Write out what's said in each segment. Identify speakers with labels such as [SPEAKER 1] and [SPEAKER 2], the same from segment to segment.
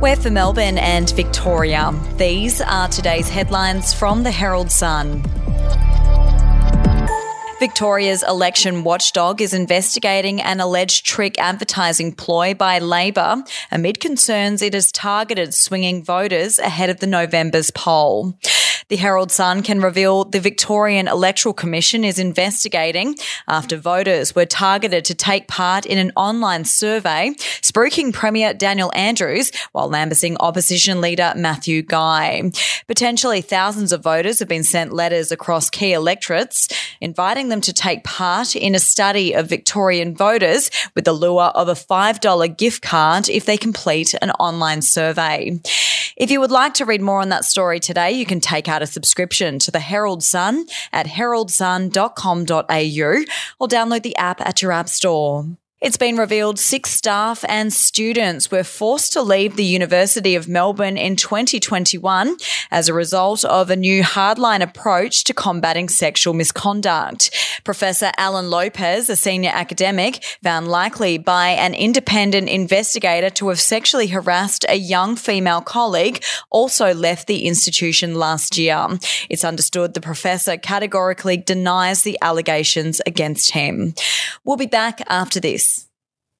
[SPEAKER 1] We're for Melbourne and Victoria. These are today's headlines from the Herald Sun. Victoria's election watchdog is investigating an alleged trick advertising ploy by Labor amid concerns it has targeted swinging voters ahead of the November's poll. The Herald Sun can reveal the Victorian Electoral Commission is investigating after voters were targeted to take part in an online survey, spruiking Premier Daniel Andrews while lambasting opposition leader Matthew Guy. Potentially thousands of voters have been sent letters across key electorates inviting them to take part in a study of Victorian voters with the lure of a $5 gift card if they complete an online survey. If you would like to read more on that story today, you can take out a subscription to the Herald Sun at heraldsun.com.au or download the app at your app store. It's been revealed six staff and students were forced to leave the University of Melbourne in 2021 as a result of a new hardline approach to combating sexual misconduct. Professor Alan Lopez, a senior academic, found likely by an independent investigator to have sexually harassed a young female colleague, also left the institution last year. It's understood the professor categorically denies the allegations against him. We'll be back after this.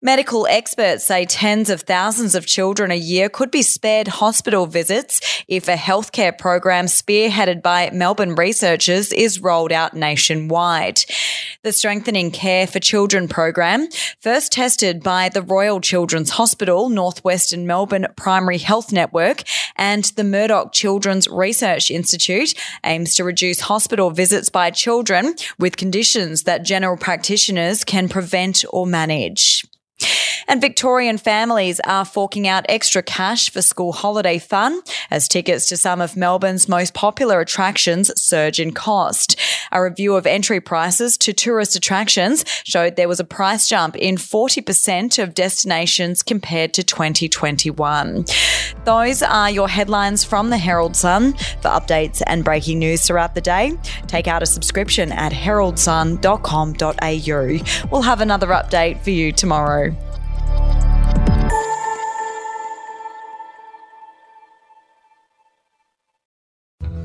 [SPEAKER 1] Medical experts say tens of thousands of children a year could be spared hospital visits if a healthcare program spearheaded by Melbourne researchers is rolled out nationwide. The Strengthening Care for Children program, first tested by the Royal Children's Hospital, Northwestern Melbourne Primary Health Network, and the Murdoch Children's Research Institute, aims to reduce hospital visits by children with conditions that general practitioners can prevent or manage. And Victorian families are forking out extra cash for school holiday fun as tickets to some of Melbourne's most popular attractions surge in cost. A review of entry prices to tourist attractions showed there was a price jump in 40% of destinations compared to 2021. Those are your headlines from the Herald Sun. For updates and breaking news throughout the day, take out a subscription at heraldsun.com.au. We'll have another update for you tomorrow.